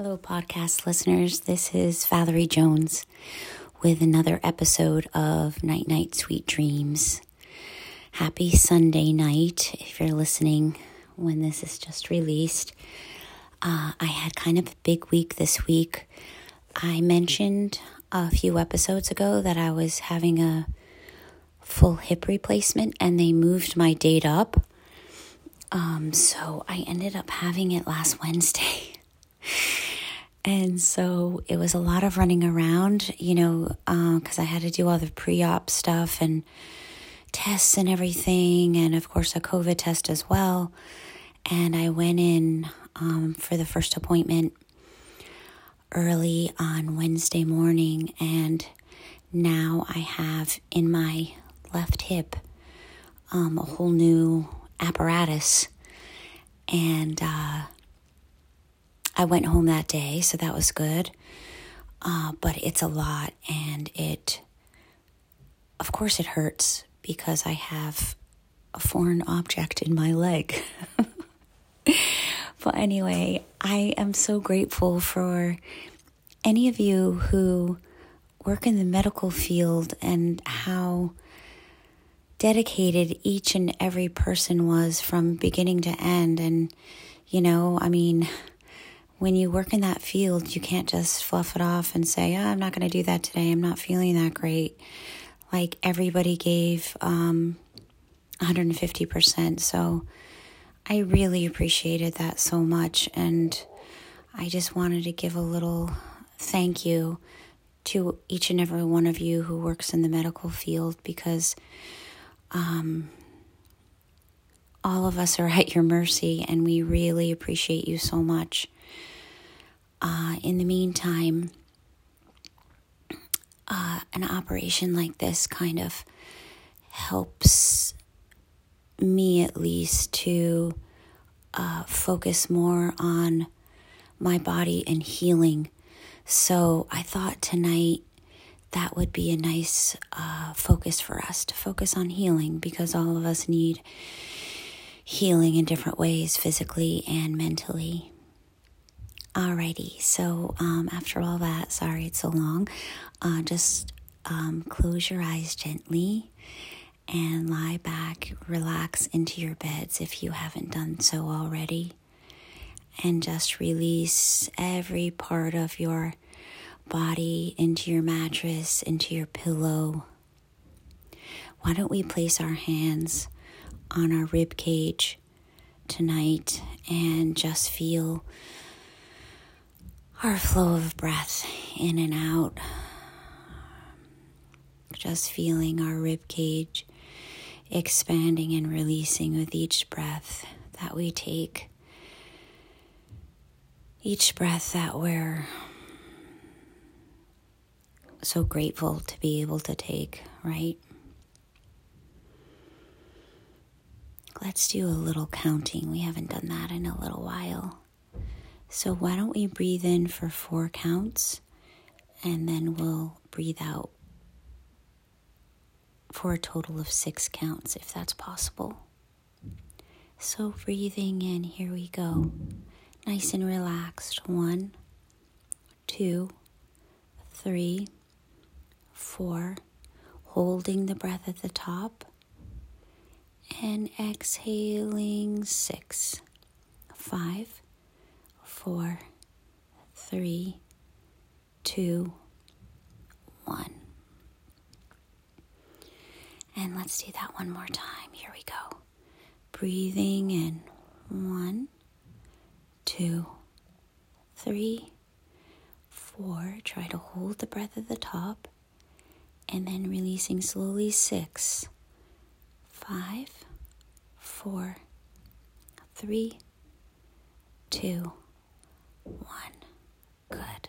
Hello, podcast listeners. This is Valerie Jones with another episode of Night Night Sweet Dreams. Happy Sunday night if you're listening when this is just released. Uh, I had kind of a big week this week. I mentioned a few episodes ago that I was having a full hip replacement and they moved my date up. Um, so I ended up having it last Wednesday. And so it was a lot of running around, you know, because uh, I had to do all the pre op stuff and tests and everything, and of course, a COVID test as well. And I went in um, for the first appointment early on Wednesday morning, and now I have in my left hip um, a whole new apparatus. And, uh, I went home that day, so that was good. Uh, but it's a lot, and it, of course, it hurts because I have a foreign object in my leg. but anyway, I am so grateful for any of you who work in the medical field and how dedicated each and every person was from beginning to end. And, you know, I mean, when you work in that field, you can't just fluff it off and say, oh, I'm not going to do that today. I'm not feeling that great. Like everybody gave um, 150%. So I really appreciated that so much. And I just wanted to give a little thank you to each and every one of you who works in the medical field because um, all of us are at your mercy and we really appreciate you so much. Uh, in the meantime, uh, an operation like this kind of helps me at least to uh, focus more on my body and healing. So I thought tonight that would be a nice uh, focus for us to focus on healing because all of us need healing in different ways, physically and mentally. Alrighty, so um, after all that, sorry it's so long, uh, just um, close your eyes gently and lie back, relax into your beds if you haven't done so already, and just release every part of your body into your mattress, into your pillow. Why don't we place our hands on our rib cage tonight and just feel our flow of breath in and out. Just feeling our rib cage expanding and releasing with each breath that we take. Each breath that we're so grateful to be able to take, right? Let's do a little counting. We haven't done that in a little while. So, why don't we breathe in for four counts and then we'll breathe out for a total of six counts if that's possible. So, breathing in, here we go. Nice and relaxed. One, two, three, four. Holding the breath at the top and exhaling six, five four, three, two, one. And let's do that one more time. Here we go. Breathing in one, two, three, four. Try to hold the breath at the top. And then releasing slowly six, five, four, three, two one. Good.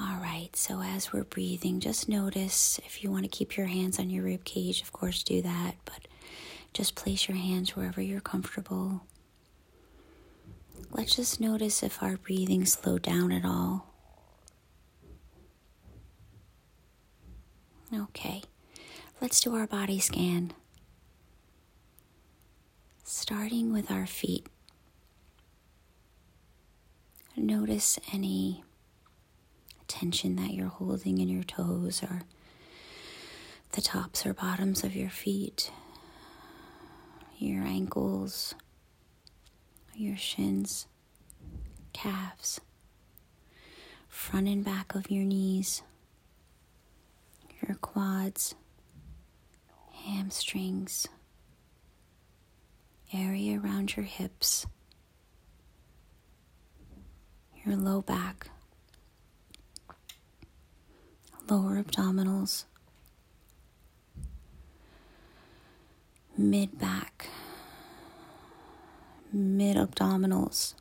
All right, so as we're breathing, just notice if you want to keep your hands on your rib cage, of course, do that, but just place your hands wherever you're comfortable. Let's just notice if our breathing slowed down at all. Okay, let's do our body scan. Starting with our feet. notice any tension that you're holding in your toes or the tops or bottoms of your feet, your ankles, your shins, calves, front and back of your knees, your quads, hamstrings, area around your hips, your low back, lower abdominals, mid back, mid abdominals.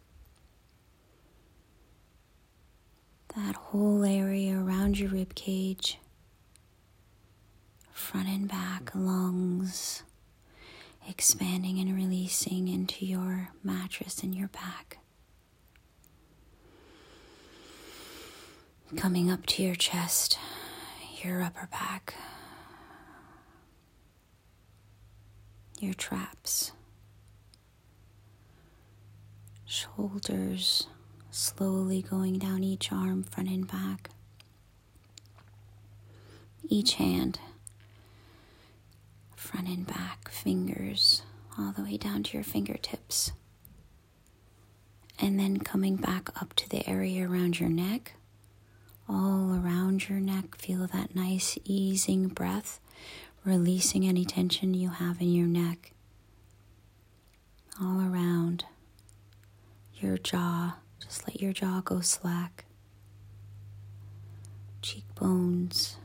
That whole area around your rib cage, front and back, lungs, expanding and releasing into your mattress and your back. Coming up to your chest, your upper back, your traps, shoulders slowly going down each arm, front and back, each hand, front and back, fingers all the way down to your fingertips. And then coming back up to the area around your neck, all around your neck. Feel that nice easing breath releasing any tension you have in your neck, all around your jaw. Just let your jaw go slack, cheekbones,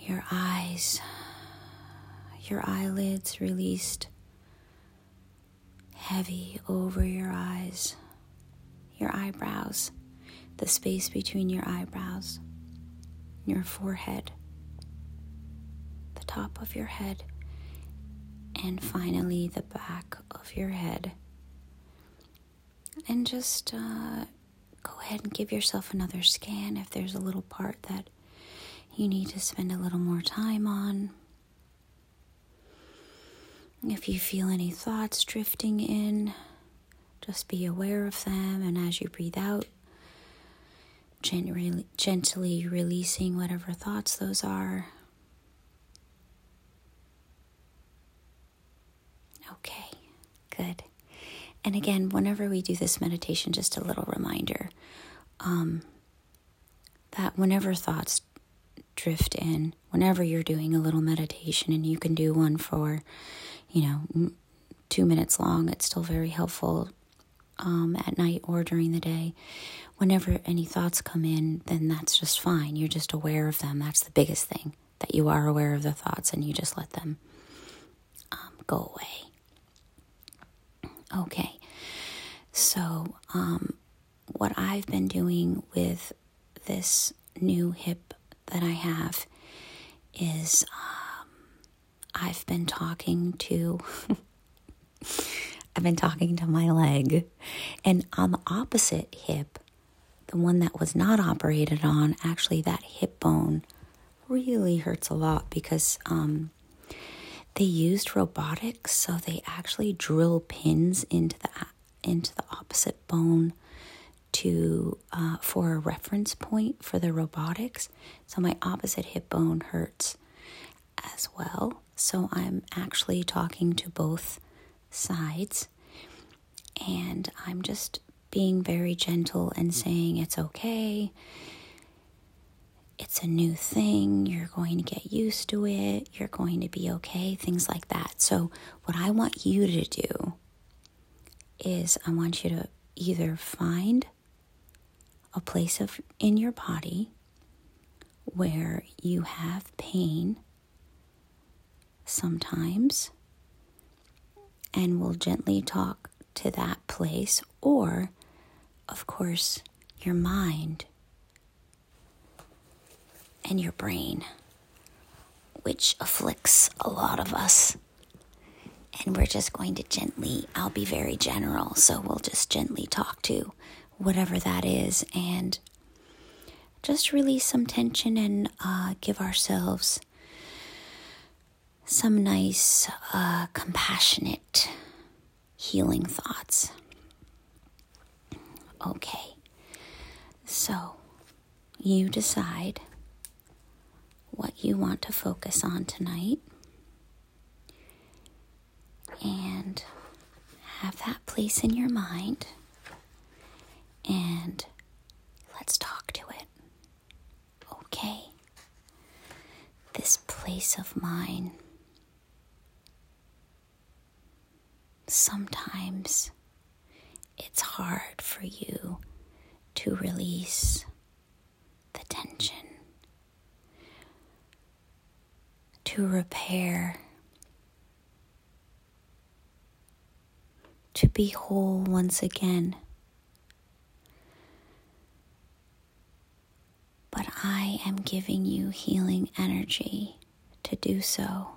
your eyes, your eyelids released heavy over your eyes, your eyebrows, the space between your eyebrows your forehead, the top of your head, and finally the back of your head. And just uh, go ahead and give yourself another scan if there's a little part that you need to spend a little more time on. If you feel any thoughts drifting in, just be aware of them, and as you breathe out, gently, gently releasing whatever thoughts those are. Okay, good. And again, whenever we do this meditation, just a little reminder um, that whenever thoughts drift in, whenever you're doing a little meditation, and you can do one for, you know, two minutes long, it's still very helpful um, at night or during the day whenever any thoughts come in, then that's just fine. You're just aware of them. That's the biggest thing that you are aware of the thoughts and you just let them um, go away. Okay, so um, what I've been doing with this new hip that I have is um, I've been talking to. I've been talking to my leg, and on the opposite hip, the one that was not operated on, actually, that hip bone really hurts a lot because um, they used robotics, so they actually drill pins into the into the opposite bone to uh, for a reference point for the robotics. So my opposite hip bone hurts as well. So I'm actually talking to both sides, and I'm just being very gentle and saying it's okay. It's a new thing. You're going to get used to it. You're going to be okay. Things like that. So, what I want you to do is I want you to either find a place of in your body where you have pain sometimes and we'll gently talk to that place or of course, your mind and your brain, which afflicts a lot of us. And we're just going to gently, I'll be very general, so we'll just gently talk to whatever that is, and just release some tension and uh, give ourselves some nice, uh, compassionate, healing thoughts. Okay, so you decide what you want to focus on tonight and have that place in your mind and let's talk to it. Okay. This place of mine. Sometimes it's hard for you to release the tension, to repair, to be whole once again. But I am giving you healing energy to do so.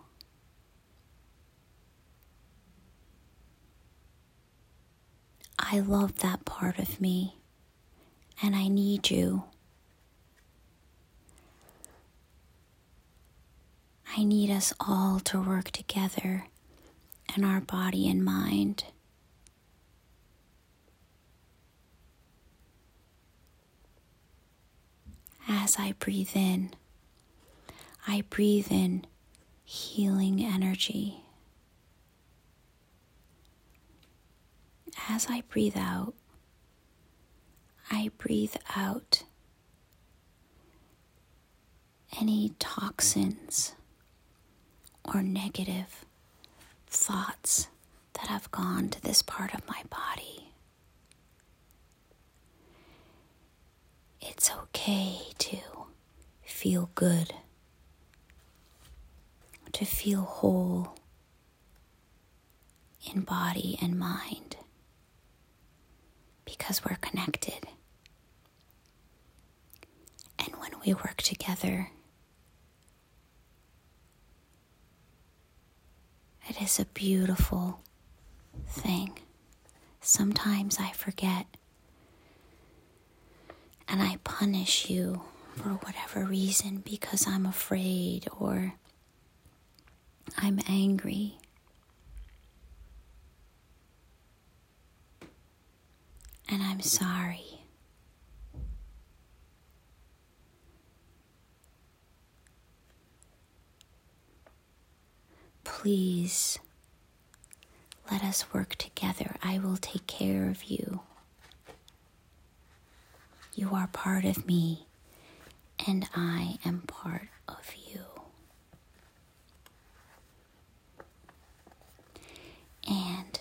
I love that part of me, and I need you. I need us all to work together in our body and mind. As I breathe in, I breathe in healing energy. As I breathe out, I breathe out any toxins or negative thoughts that have gone to this part of my body. It's okay to feel good, to feel whole in body and mind because we're connected. And when we work together, it is a beautiful thing. Sometimes I forget and I punish you for whatever reason because I'm afraid or I'm angry and I'm sorry. Please let us work together. I will take care of you. You are part of me, and I am part of you. And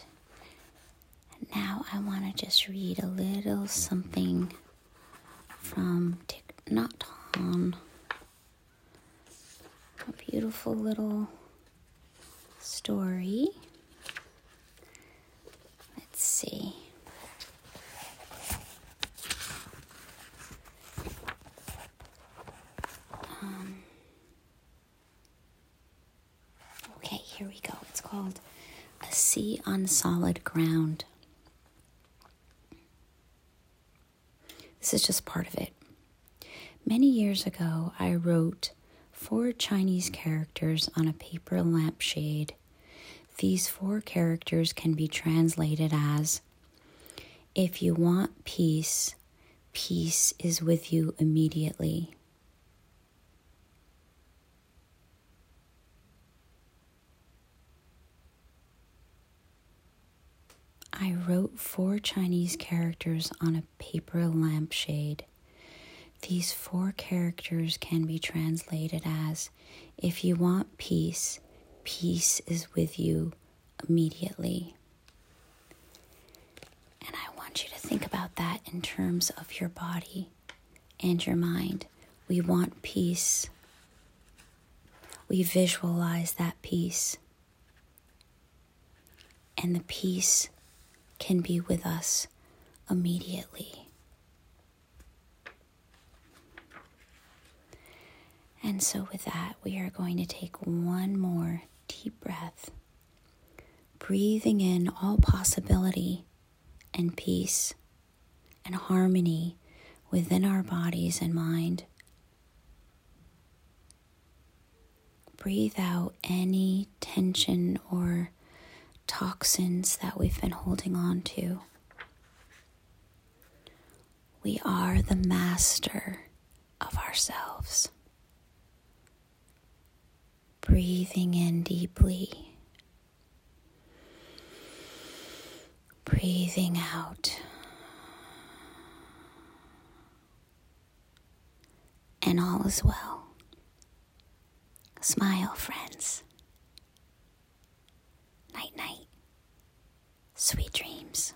now I want to just read a little something from Thich Nhat Hanh. A beautiful little story. Let's see. Um, okay, here we go. It's called A Sea on Solid Ground. This is just part of it. Many years ago, I wrote four Chinese characters on a paper lampshade. These four characters can be translated as If you want peace, peace is with you immediately. I wrote four Chinese characters on a paper lampshade. These four characters can be translated as If you want peace, peace is with you immediately. And I want you to think about that in terms of your body and your mind. We want peace. We visualize that peace. And the peace can be with us immediately. And so, with that, we are going to take one more deep breath, breathing in all possibility and peace and harmony within our bodies and mind. Breathe out any tension or toxins that we've been holding on to. We are the master of ourselves. Breathing in deeply, breathing out. And all is well. Smile, friends. Night, night. Sweet dreams.